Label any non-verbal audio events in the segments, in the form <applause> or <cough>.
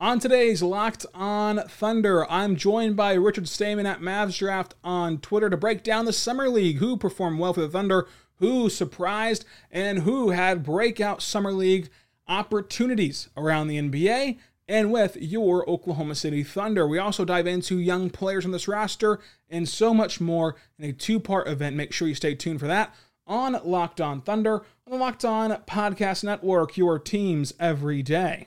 On today's Locked On Thunder, I'm joined by Richard Stayman at Mavs Draft on Twitter to break down the Summer League, who performed well for the Thunder, who surprised, and who had breakout Summer League opportunities around the NBA and with your Oklahoma City Thunder. We also dive into young players on this roster and so much more in a two part event. Make sure you stay tuned for that on Locked On Thunder on the Locked On Podcast Network, your teams every day.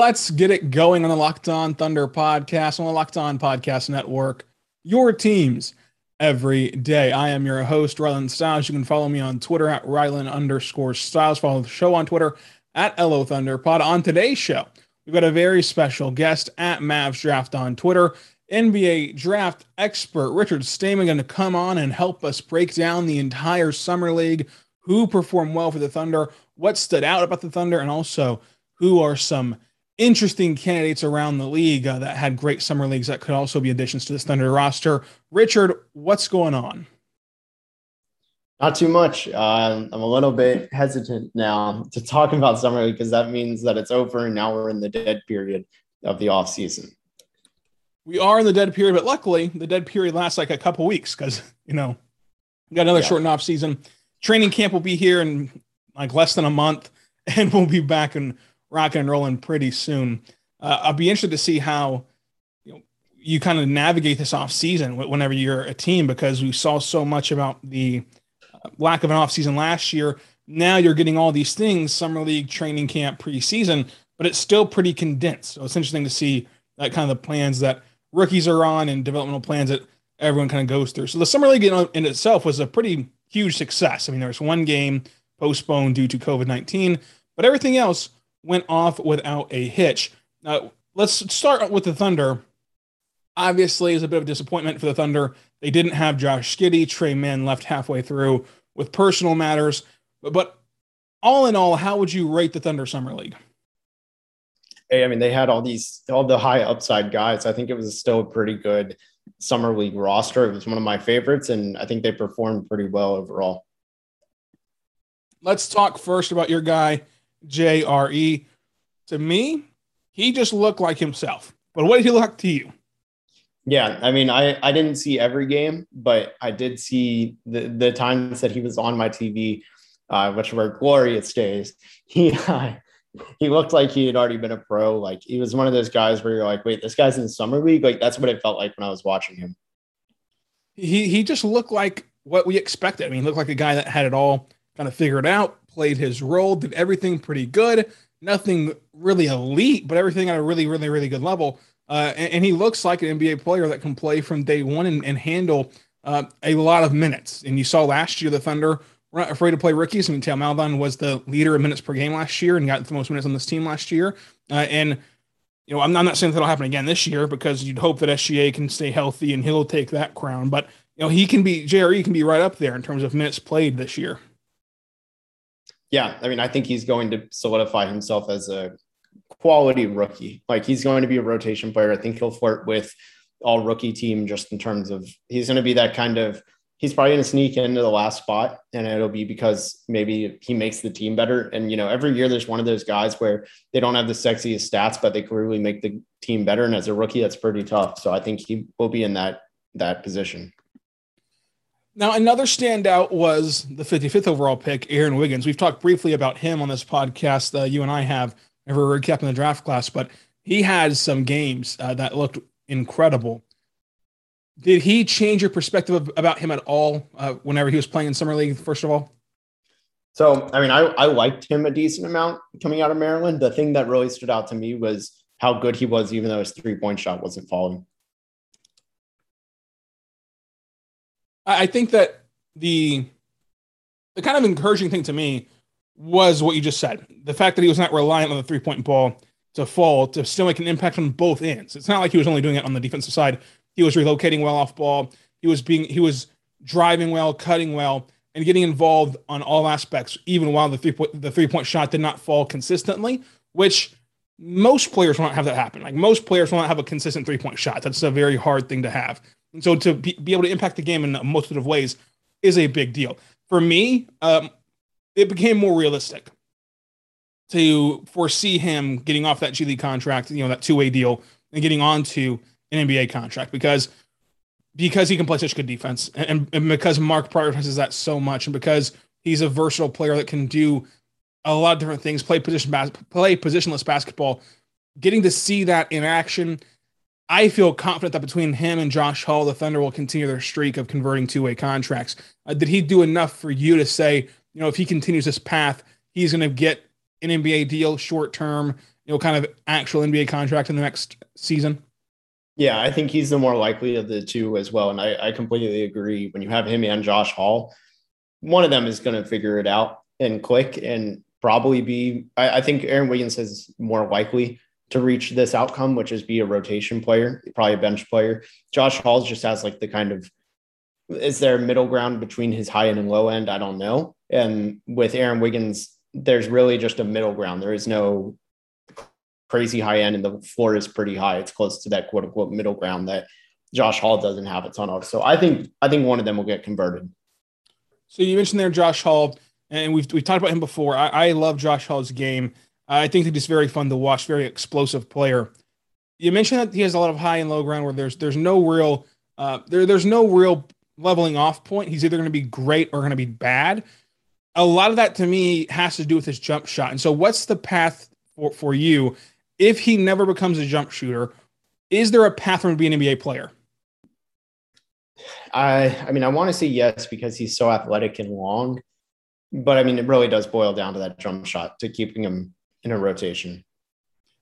Let's get it going on the Locked On Thunder podcast on the Locked On Podcast Network. Your teams every day. I am your host, Rylan Stiles. You can follow me on Twitter at Rylan underscore Stiles. Follow the show on Twitter at LO Thunder Pod. On today's show, we've got a very special guest at Mavs Draft on Twitter. NBA draft expert Richard Stayman going to come on and help us break down the entire summer league, who performed well for the Thunder, what stood out about the Thunder, and also who are some interesting candidates around the league uh, that had great summer leagues that could also be additions to this Thunder roster. Richard, what's going on? Not too much. Uh, I'm a little bit hesitant now to talk about summer league because that means that it's over and now we're in the dead period of the off season. We are in the dead period, but luckily the dead period lasts like a couple weeks because you know we got another yeah. shortened off season. Training camp will be here in like less than a month, <laughs> and we'll be back in rocking and rolling pretty soon. Uh, I'll be interested to see how you know you kind of navigate this off season whenever you're a team because we saw so much about the uh, lack of an off season last year. Now you're getting all these things: summer league, training camp, preseason, but it's still pretty condensed. So it's interesting to see that kind of the plans that rookies are on and developmental plans that everyone kind of goes through. So the summer league in, in itself was a pretty huge success. I mean, there was one game postponed due to COVID nineteen, but everything else went off without a hitch. Now, let's start with the Thunder. Obviously, it's a bit of a disappointment for the Thunder. They didn't have Josh Giddey. Tre Mann left halfway through with personal matters. But, but all in all, how would you rate the Thunder Summer League? Hey, I mean, they had all these, all the high upside guys. I think it was still a pretty good Summer League roster. It was one of my favorites, and I think they performed pretty well overall. Let's talk first about your guy, JRE. To me, he just looked like himself. But what did he look like to you? Yeah, I mean, I, I didn't see every game, but I did see the, the times that he was on my TV, uh, which were glorious days. <laughs> He uh, he looked like he had already been a pro. Like he was one of those guys where you're like, wait, this guy's in the summer league. Like that's what it felt like when I was watching him. He he just looked like what we expected. I mean, he looked like a guy that had it all kind of figured out, played his role, did everything pretty good. Nothing really elite, but everything at a really, really, really good level. Uh, and, and, he looks like an NBA player that can play from day one and, and handle uh, a lot of minutes. And you saw last year the Thunder were not afraid to play rookies. I mean, Theo Maledon was the leader in minutes per game last year and got the most minutes on this team last year. Uh, and you know, I'm, I'm, not saying that'll happen again this year because you'd hope that SGA can stay healthy and he'll take that crown. But you know, he can be JRE can be right up there in terms of minutes played this year. Yeah, I mean, I think he's going to solidify himself as a quality rookie. Like he's going to be a rotation player. I think he'll flirt with all rookie team just in terms of he's going to be that kind of he's probably going to sneak into the last spot and it'll be because maybe he makes the team better and you know every year there's one of those guys where they don't have the sexiest stats but they can really make the team better and as a rookie that's pretty tough so i think he will be in that that position now, another standout was the 55th overall pick, Aaron Wiggins. We've talked briefly about him on this podcast. Uh, you and I have never recapping the draft class, but he had some games uh, that looked incredible. Did he change your perspective of, about him at all uh, whenever he was playing in summer league? First of all, so I mean, I, I liked him a decent amount coming out of Maryland. The thing that really stood out to me was how good he was, even though his three point shot wasn't falling. I think that the the kind of encouraging thing to me was what you just said. The fact that he was not reliant on the three point ball to fall to still make an impact on both ends. It's not like he was only doing it on the defensive side, He was relocating well off ball. He was being he was driving well, cutting well, and getting involved on all aspects, even while the three point the three point shot did not fall consistently, which most players won't have that happen. Like most players won't have a consistent three point shot. That's a very hard thing to have. So to be, be able to impact the game in multiple ways is a big deal. For me, um, it became more realistic to foresee him getting off that G League contract, you know, that two way deal, and getting onto an NBA contract because because he can play such good defense and, and because Mark prioritizes that so much and because he's a versatile player that can do a lot of different things, play position bas- play positionless basketball. Getting to see that in action, I feel confident that between him and Josh Hall, the Thunder will continue their streak of converting two way contracts. Uh, did he do enough for you to say, you know, if he continues this path, he's going to get an NBA deal, short term, you know, kind of actual NBA contract in the next season? Yeah, I think he's the more likely of the two as well. And I, I completely agree. When you have him and Josh Hall, one of them is going to figure it out and click and probably be. I, I think Aaron Williams is more likely to reach this outcome, which is be a rotation player, probably a bench player. Josh Hall just has like the kind of is there middle ground between his high end and low end? I don't know. And with Aaron Wiggins, there's really just a middle ground. There is no crazy high end, and the floor is pretty high. It's close to that quote unquote middle ground that Josh Hall doesn't have a ton of. So I think I think one of them will get converted. So you mentioned there Josh Hall, and we've we've talked about him before. I, I love Josh Hall's game. I think that he's very fun to watch, very explosive player. You mentioned that he has a lot of high and low ground where there's there's no real uh, there there's no real leveling off point. He's either going to be great or going to be bad. A lot of that to me has to do with his jump shot. And so, what's the path for, for you if he never becomes a jump shooter? Is there a path for him to be an NBA player? I I mean, I want to say yes because he's so athletic and long, but I mean, it really does boil down to that jump shot to keeping him in a rotation.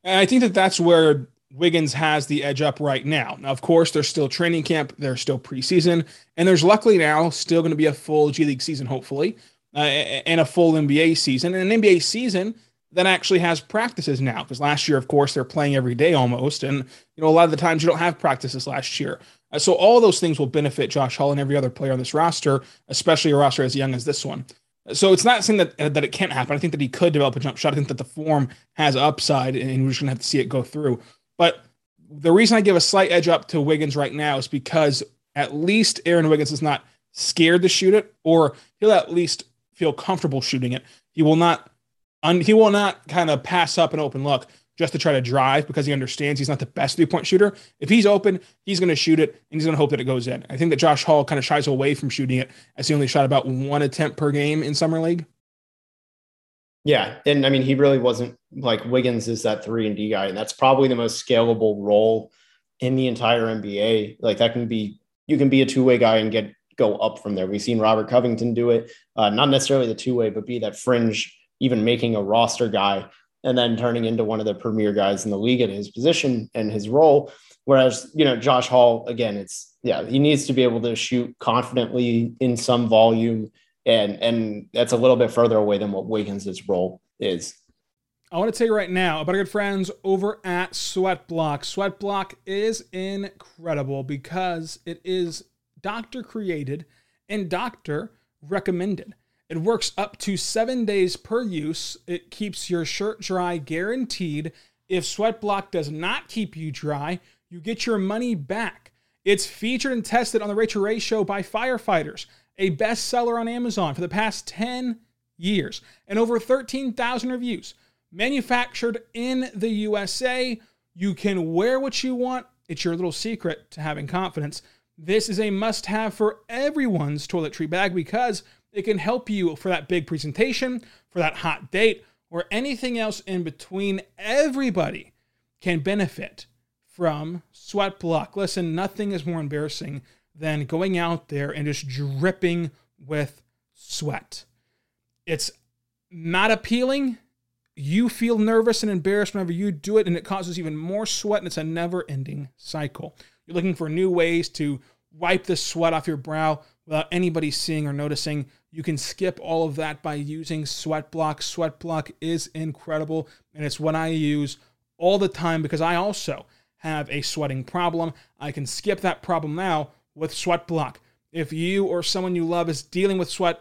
And I think that that's where Wiggins has the edge up right now. Now, of course, there's still training camp, there's still preseason, and there's luckily now still going to be a full G League season, hopefully, uh, and a full NBA season, and an NBA season that actually has practices now. Because last year, of course, they're playing every day almost, and you know a lot of the times you don't have practices last year. Uh, so all those things will benefit Josh Hall and every other player on this roster, especially a roster as young as this one. So it's not saying that uh, that it can't happen. I think that he could develop a jump shot. I think that the form has upside, and we're just gonna have to see it go through. But the reason I give a slight edge up to Wiggins right now is because at least Aaron Wiggins is not scared to shoot it, or he'll at least feel comfortable shooting it. He will not, un, he will not kind of pass up an open look just to try to drive because he understands he's not the best three point shooter. If he's open, he's going to shoot it and he's going to hope that it goes in. I think that Josh Hall kind of shies away from shooting it as he only shot about one attempt per game in summer league. Yeah, and I mean he really wasn't like Wiggins is that three and D guy, and that's probably the most scalable role in the entire NBA. Like that can be you can be a two way guy and get go up from there. We've seen Robert Covington do it, uh, not necessarily the two way, but be that fringe, even making a roster guy and then turning into one of the premier guys in the league at his position and his role. Whereas, you know, Josh Hall, again, it's yeah, he needs to be able to shoot confidently in some volume and and that's a little bit further away than what Wiggins' role is. I want to tell you right now about our good friends over at Sweatblock. Sweatblock is incredible because it is doctor created and doctor recommended. It works up to seven days per use. It keeps your shirt dry guaranteed. If Sweatblock does not keep you dry, you get your money back. It's featured and tested on the Rachael Ray Show by firefighters a bestseller on Amazon for the past 10 years and over 13,000 reviews. Manufactured in the USA, you can wear what you want. It's your little secret to having confidence. This is a must have for everyone's toiletry bag because it can help you for that big presentation, for that hot date, or anything else in between. Everybody can benefit from Sweat Block. Listen, nothing is more embarrassing than going out there and just dripping with sweat. It's not appealing. You feel nervous and embarrassed whenever you do it, and it causes even more sweat, and it's a never ending cycle. You're looking for new ways to wipe the sweat off your brow without anybody seeing or noticing. You can skip all of that by using Sweat Block. Sweat Block is incredible, and it's what I use all the time because I also have a sweating problem, I can skip that problem now with Sweat Block. If you or someone you love is dealing with sweat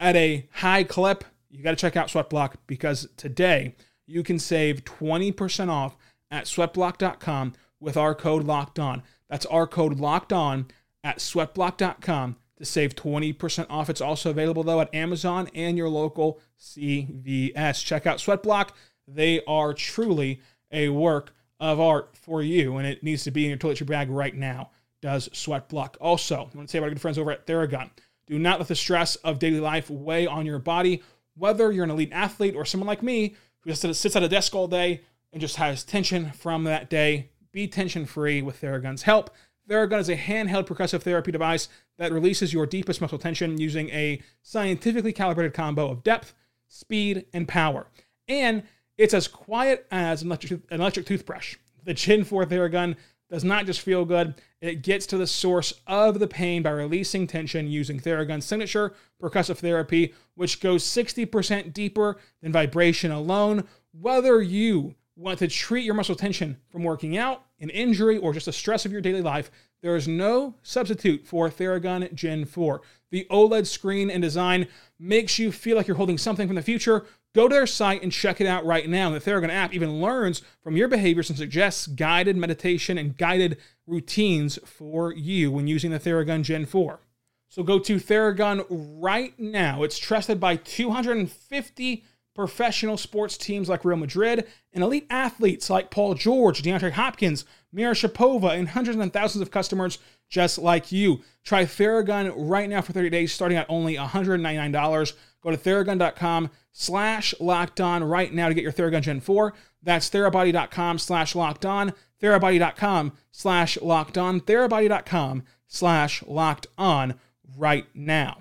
at a high clip, you got to check out Sweat Block because today you can save 20% off at sweatblock.com with our code locked on. That's our code locked on at sweatblock.com to save 20% off. It's also available though at Amazon and your local CVS. Check out Sweatblock. They are truly a work of art for you, and it needs to be in your toiletry bag right now. Does Sweatblock. Also, I want to say about our good friends over at Theragun. Do not let the stress of daily life weigh on your body, whether you're an elite athlete or someone like me who just sits at a desk all day and just has tension from that day. Be tension free with Theragun's help. Theragun is a handheld percussive therapy device that releases your deepest muscle tension using a scientifically calibrated combo of depth, speed, and power. And it's as quiet as an electric, an electric toothbrush. The Gen 4 Theragun does not just feel good, it gets to the source of the pain by releasing tension using Theragun's signature percussive therapy, which goes 60% deeper than vibration alone. Whether you want to treat your muscle tension from working out, an injury, or just the stress of your daily life, there is no substitute for Theragun Gen 4. The OLED screen and design makes you feel like you're holding something from the future. Go to their site and check it out right now. The Theragun app even learns from your behaviors and suggests guided meditation and guided routines for you when using the Theragun Gen 4. So go to Theragun right now. It's trusted by 250 professional sports teams like Real Madrid and elite athletes like Paul George, DeAndre Hopkins, Mira Shapova, and hundreds and thousands of customers just like you. Try Theragun right now for 30 days, starting at only $199. Go to theragun.com slash locked on right now to get your Theragun Gen 4. That's therabody.com slash locked on, therabody.com slash locked on, therabody.com slash locked on right now.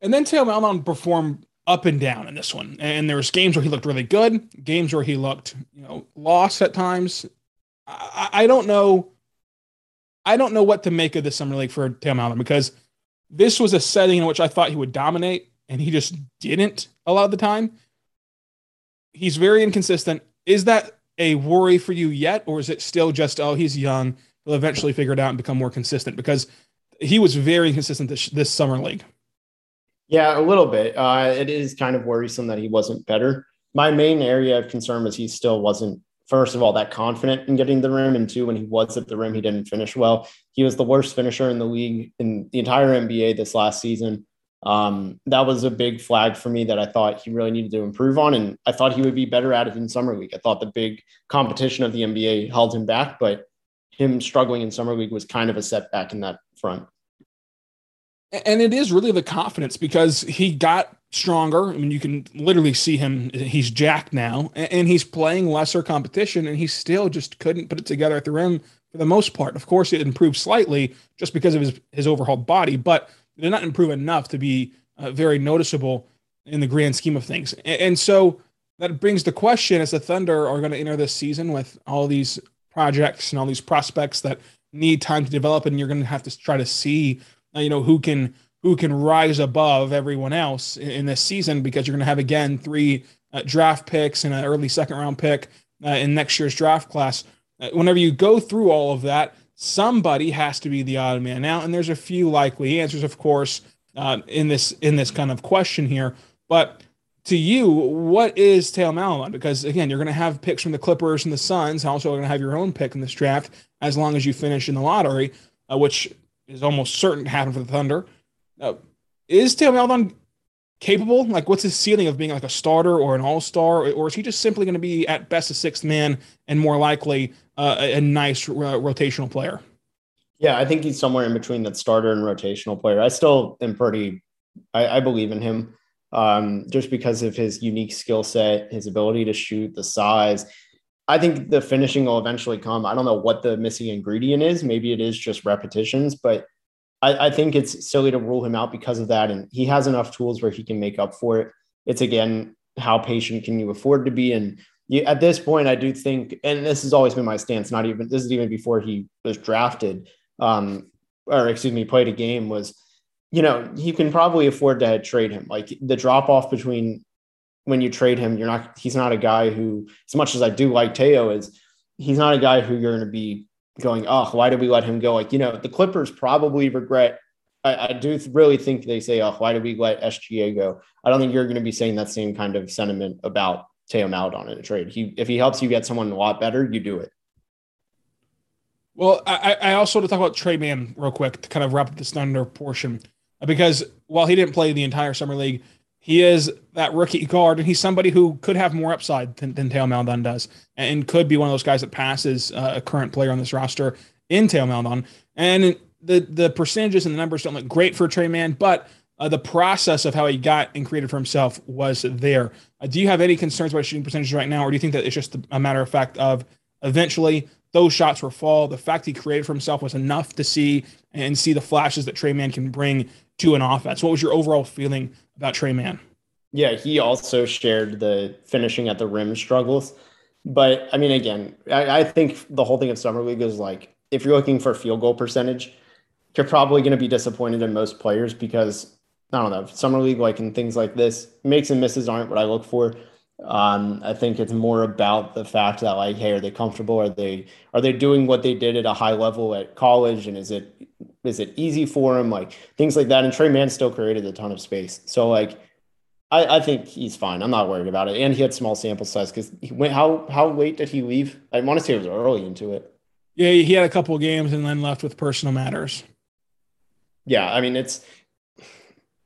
And then Theo Maledon performed up and down in this one. And there was games where he looked really good, games where he looked, you know, lost at times. I, I don't know. I don't know what to make of the summer league for Theo Maledon because this was a setting in which I thought he would dominate, and he just didn't a lot of the time. He's very inconsistent. Is that a worry for you yet, or is it still just oh he's young, he'll eventually figure it out and become more consistent? Because he was very inconsistent this, this summer league. Yeah, a little bit. Uh, it is kind of worrisome that he wasn't better. My main area of concern was he still wasn't, first of all, that confident in getting the rim. And two, when he was at the rim, he didn't finish well. He was the worst finisher in the league in the entire NBA this last season. Um, that was a big flag for me that I thought he really needed to improve on. And I thought he would be better at it in Summer League. I thought the big competition of the NBA held him back, but him struggling in Summer League was kind of a setback in that front. And it is really the confidence because he got stronger. I mean, you can literally see him. He's jacked now, and he's playing lesser competition, and he still just couldn't put it together at the rim for the most part. Of course, it improved slightly just because of his his overhauled body, but it did not improve enough to be uh, very noticeable in the grand scheme of things. And, and so that brings the question: as the Thunder are going to enter this season with all these projects and all these prospects that need time to develop, and you're going to have to try to see uh, you know who can who can rise above everyone else in, in this season because you're going to have again three uh, draft picks and an early second round pick uh, in next year's draft class. Uh, whenever you go through all of that, somebody has to be the odd man out, and there's a few likely answers, of course, uh, in this in this kind of question here. But to you, what is Theo Maledon? Because again, you're going to have picks from the Clippers and the Suns. And also, going to have your own pick in this draft as long as you finish in the lottery, uh, which is almost certain to happen for the Thunder. Uh, is Theo Maledon capable? Like, what's his ceiling of being like a starter or an all star, or is he just simply going to be at best a sixth man and more likely uh, a, a, nice uh, rotational player? Yeah, I think he's somewhere in between that starter and rotational player. I still am pretty, I, I believe in him um, just because of his unique skill set, his ability to shoot, the size. I think the finishing will eventually come. I don't know what the missing ingredient is. Maybe it is just repetitions, but I, I, think it's silly to rule him out because of that. And he has enough tools where he can make up for it. It's again, how patient can you afford to be? And you, at this point, I do think, and this has always been my stance, not even, this is even before he was drafted, um, or excuse me, played a game was, you know, he can probably afford to trade him. Like the drop off between when you trade him, you're not, he's not a guy who, as much as I do like Teo, is he's not a guy who you're going to be going, oh, why did we let him go? Like, you know, the Clippers probably regret. I, I do really think they say, oh, why did we let SGA go? I don't think you're going to be saying that same kind of sentiment about Theo Maledon in a trade. He, if he helps you get someone a lot better, you do it. Well, I, I also want to talk about Tre Mann real quick to kind of wrap up this Thunder portion because while he didn't play the entire summer league, he is that rookie guard, and he's somebody who could have more upside than, than Theo Maledon does, and could be one of those guys that passes uh, a current player on this roster in Theo Maledon. And the the percentages and the numbers don't look great for Tre Mann, but uh, the process of how he got and created for himself was there. Uh, do you have any concerns about shooting percentages right now, or do you think that it's just a matter of fact of eventually those shots will fall? The fact he created for himself was enough to see and see the flashes that Tre Mann can bring to an offense. What was your overall feeling about Tre Mann? Yeah, he also shared the finishing at the rim struggles. But I mean, again, I, I think the whole thing of Summer League is like if you're looking for field goal percentage, you're probably going to be disappointed in most players because I don't know, Summer League, like in things like this, makes and misses aren't what I look for. Um, I think it's more about the fact that like, hey, are they comfortable? Are they are they doing what they did at a high level at college? And is it is it easy for him? Like things like that. And Tre Mann still created a ton of space. So like I, I think he's fine. I'm not worried about it. And he had small sample size because he went how how late did he leave? I want to say it was early into it. Yeah, he had a couple of games and then left with personal matters. Yeah, I mean it's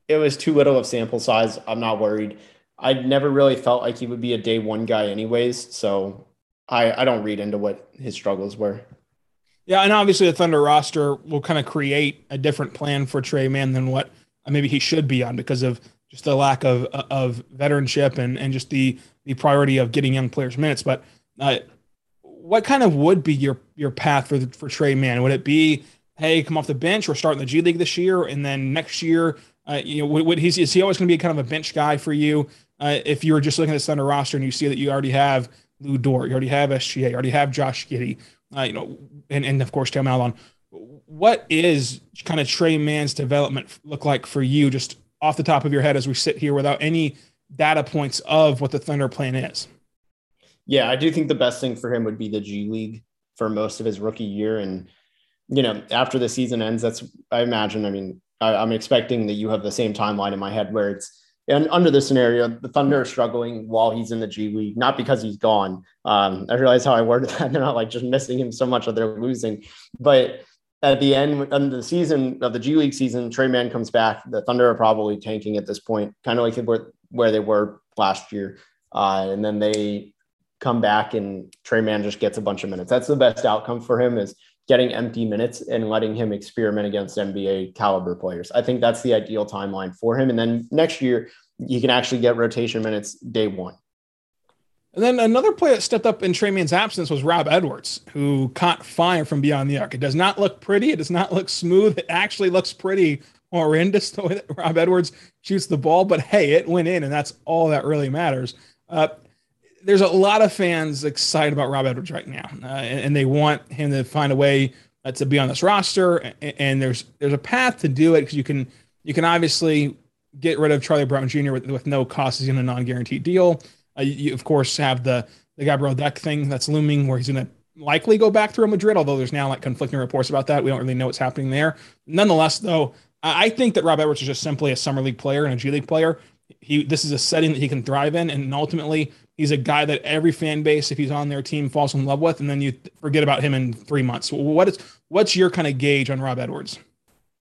it was too little of sample size. I'm not worried. I never really felt like he would be a day one guy, anyways. So I, I don't read into what his struggles were. Yeah, and obviously the Thunder roster will kind of create a different plan for Tre Mann than what maybe he should be on because of just the lack of of veteranship and and just the the priority of getting young players minutes. But uh, what kind of would be your your path for for Tre Mann? Would it be hey, come off the bench, we're starting the G League this year, and then next year, uh, you know, would, would he, is he always going to be kind of a bench guy for you? Uh, if you were just looking at the Thunder roster and you see that you already have Lou Dort, you already have SGA, you already have Josh Giddey, uh, you know, and, and of course, Theo Maledon. What is kind of Tre Mann's development look like for you, just off the top of your head, as we sit here without any data points of what the Thunder plan is? Yeah, I do think the best thing for him would be the G League for most of his rookie year, and you know, after the season ends, that's I imagine. I mean, I, I'm expecting that you have the same timeline in my head where it's and under the scenario, the Thunder are struggling while he's in the G League, not because he's gone. Um, I realize how I worded that. <laughs> They're not like just missing him so much that they're losing. But at the end of the season of the G League season, Tre Mann comes back. The Thunder are probably tanking at this point, kind of like where, where they were last year. Uh, and then they come back and Tre Mann just gets a bunch of minutes. That's the best outcome for him is getting empty minutes and letting him experiment against NBA caliber players. I think that's the ideal timeline for him. And then next year, you can actually get rotation minutes day one. And then another player that stepped up in Tre Mann's absence was Rob Edwards, who caught fire from beyond the arc. It does not look pretty. It does not look smooth. It actually looks pretty horrendous <laughs> the way that Rob Edwards shoots the ball. But hey, it went in, and that's all that really matters. Uh, there's a lot of fans excited about Rob Edwards right now, uh, and, they want him to find a way uh, to be on this roster. And, and, there's there's a path to do it because you can you can obviously get rid of Charlie Brown Jr. with, with no cost. He's in a non-guaranteed deal. Uh, you, of course have the the Gabriel Deck thing that's looming, where he's going to likely go back to Madrid. Although there's now like conflicting reports about that, we don't really know what's happening there. Nonetheless, though, I think that Rob Edwards is just simply a summer league player and a G League player. He this is a setting that he can thrive in, and ultimately he's a guy that every fan base, if he's on their team, falls in love with, and then you forget about him in three months. What is what's your kind of gauge on Rob Edwards?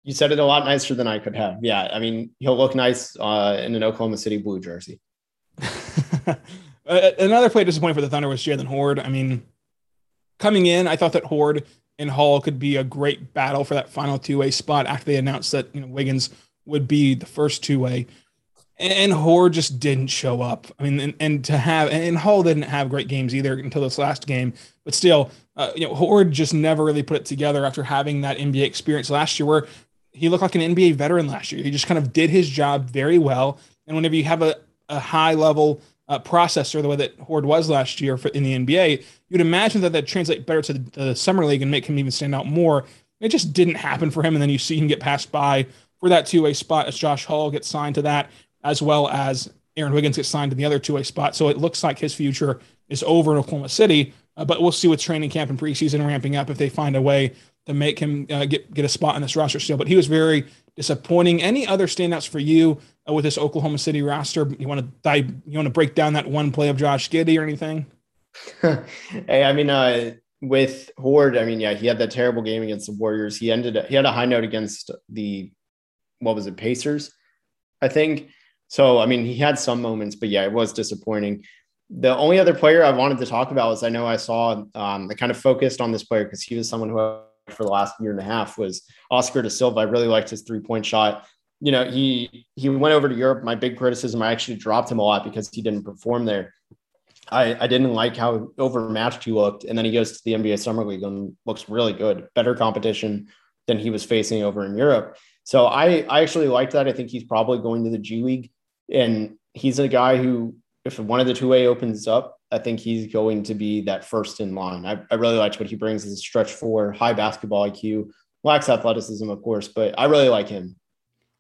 You said it a lot nicer than I could have. Yeah, I mean he'll look nice uh, in an Oklahoma City blue jersey. <laughs> Another play disappointing for the Thunder was Jaylen Hoard. I mean, coming in, I thought that Hoard and Hall could be a great battle for that final two way spot after they announced that you know Wiggins would be the first two way and Hoard just didn't show up. I mean, and, and to have and Hall didn't have great games either until this last game. But still, uh, you know, Hoard just never really put it together after having that NBA experience last year, where he looked like an NBA veteran last year. He just kind of did his job very well. And whenever you have a, a high level uh, processor, the way that Hoard was last year for, in the NBA, you'd imagine that that translate better to the, the summer league and make him even stand out more. It just didn't happen for him. And then you see him get passed by for that two way spot as Josh Hall gets signed to that as well as Aaron Wiggins gets signed to the other two way spot. So it looks like his future is over in Oklahoma City. Uh, but we'll see with training camp and preseason ramping up if they find a way to make him uh, get get a spot in this roster still. But he was very disappointing. Any other standouts for you uh, with this Oklahoma City roster? You want to dive? You want to break down that one play of Josh Giddey or anything? <laughs> hey, I mean, uh, with Hoard, I mean, yeah, he had that terrible game against the Warriors. He ended. He had a high note against the what was it, Pacers, I think. So, I mean, he had some moments, but yeah, it was disappointing. The only other player I wanted to talk about is I know I saw um, I kind of focused on this player because he was someone who for the last year and a half was Oscar da Silva. I really liked his three point shot. You know, he he went over to Europe. My big criticism, I actually dropped him a lot because he didn't perform there. I, I didn't like how overmatched he looked. And then he goes to the NBA Summer League and looks really good, better competition than he was facing over in Europe. So I, I actually liked that. I think he's probably going to the G League. And he's a guy who, if one of the two A opens up, I think he's going to be that first in line. I, I really liked what he brings as a stretch for high basketball IQ, lacks athleticism, of course, but I really like him.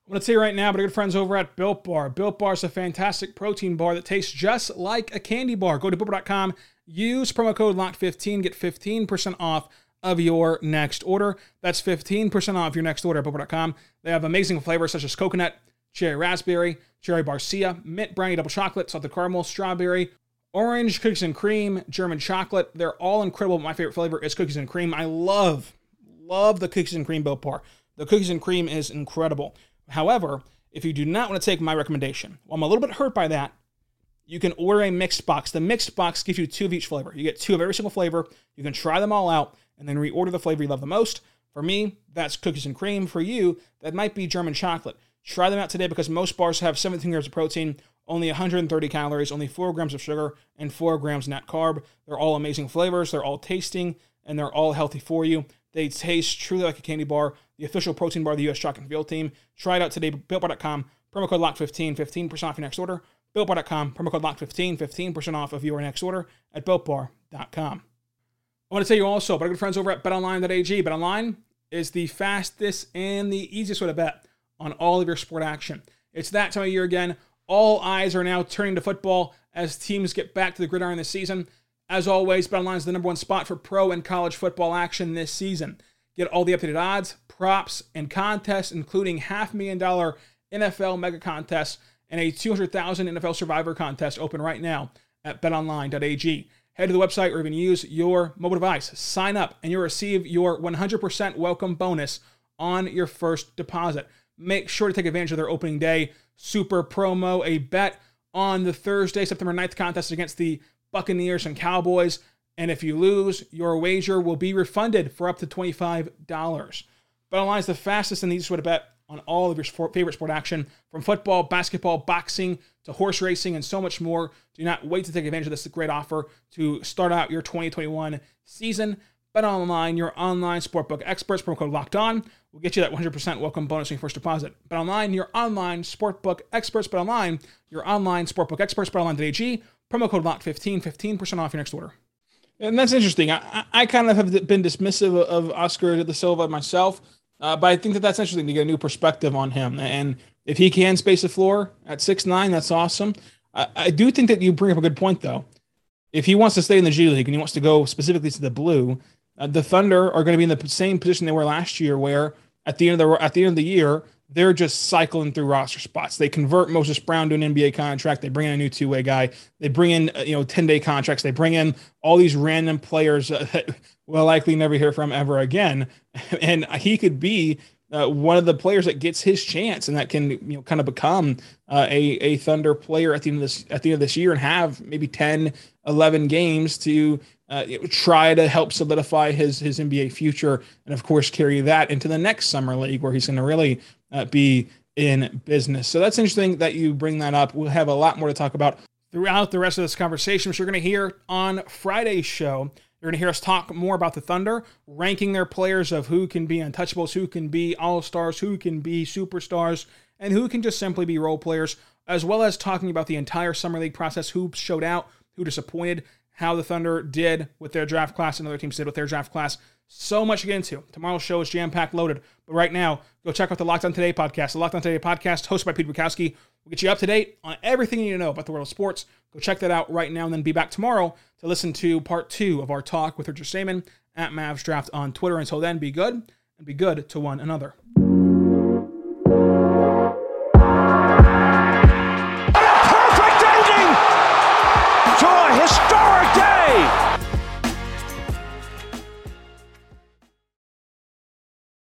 I'm going to tell you right now, but our good friends over at Built Bar. Built Bar is a fantastic protein bar that tastes just like a candy bar. Go to builtbar.com, use promo code LOCK15, get 15% off of your next order. That's 15% off your next order at builtbar.com. They have amazing flavors such as coconut, cherry raspberry, cherry barcia, mint brownie double chocolate, salted caramel, strawberry, orange cookies and cream, German chocolate. They're all incredible. My favorite flavor is cookies and cream. I love, love the cookies and cream Built Bar. The cookies and cream is incredible. However, if you do not want to take my recommendation, well, I'm a little bit hurt by that. You can order a mixed box. The mixed box gives you two of each flavor. You get two of every single flavor. You can try them all out and then reorder the flavor you love the most. For me, that's cookies and cream. For you, that might be German chocolate. Try them out today because most bars have 17 grams of protein, only 130 calories, only 4 grams of sugar, and 4 grams net carb. They're all amazing flavors. They're all tasting, and they're all healthy for you. They taste truly like a candy bar, the official protein bar of the U.S. Track and Field Team. Try it out today, builtbar.com, promo code LOCK15, 15% off your next order. BuiltBar.com, promo code LOCK15, 15% off of your next order at BuiltBar.com. I want to tell you also about our good friends over at BetOnline.ag. BetOnline is the fastest and the easiest way to bet on all of your sport action. It's that time of year again. All eyes are now turning to football as teams get back to the gridiron this season. As always, BetOnline is the number one spot for pro and college football action this season. Get all the updated odds, props, and contests, including half million dollar NFL mega contests and a 200,000 NFL Survivor contest open right now at betonline.ag. Head to the website or even use your mobile device. Sign up and you'll receive your 100% welcome bonus on your first deposit. Make sure to take advantage of their opening day super promo, a bet on the Thursday, September 9th contest against the Buccaneers and Cowboys. And if you lose, your wager will be refunded for up to $25. BetOnline is the fastest and easiest way to bet on all of your favorite sport action, from football, basketball, boxing to horse racing, and so much more. Do not wait to take advantage of this great offer to start out your 2021 season. Bet online, your online sportbook experts. Promo code Locked On will get you that 100% welcome bonus on your first deposit. Bet online, your online sportbook experts. Bet online, your online sportbook experts. Bet online.ag. Promo code Locked 15, 15% off your next order. And that's interesting. I, I kind of have been dismissive of Oscar da Silva myself, uh, but I think that that's interesting to get a new perspective on him. And if he can space the floor at six nine, that's awesome. I, I do think that you bring up a good point, though. If he wants to stay in the G League and he wants to go specifically to the blue, uh, the Thunder are going to be in the same position they were last year, where at the end of the at the end of the year they're just cycling through roster spots. They convert Moses Brown to an NBA contract. They bring in a new two way guy. They bring in uh, you know ten day contracts. They bring in all these random players <laughs> that we'll likely never hear from ever again. <laughs> And he could be uh, one of the players that gets his chance and that can you know kind of become uh, a a Thunder player at the end of this at the end of this year and have maybe 10, 11 games to uh, try to help solidify his his NBA future, and of course carry that into the next summer league where he's going to really uh, be in business. So that's interesting that you bring that up. We'll have a lot more to talk about throughout the rest of this conversation, which you're going to hear on Friday's show. You're going to hear us talk more about the Thunder, ranking their players of who can be untouchables, who can be all stars, who can be superstars, and who can just simply be role players, as well as talking about the entire Summer League process, who showed out, who disappointed, how the Thunder did with their draft class and other teams did with their draft class. So much to get into. Tomorrow's show is jam packed loaded. But right now, go check out the Locked On Today podcast. The Locked On Today podcast, hosted by Peter Bukowski, will get you up to date on everything you need to know about the world of sports. Go check that out right now and then be back tomorrow to listen to part two of our talk with Richard Stayman at Mavs Draft on Twitter. Until then, be good and be good to one another.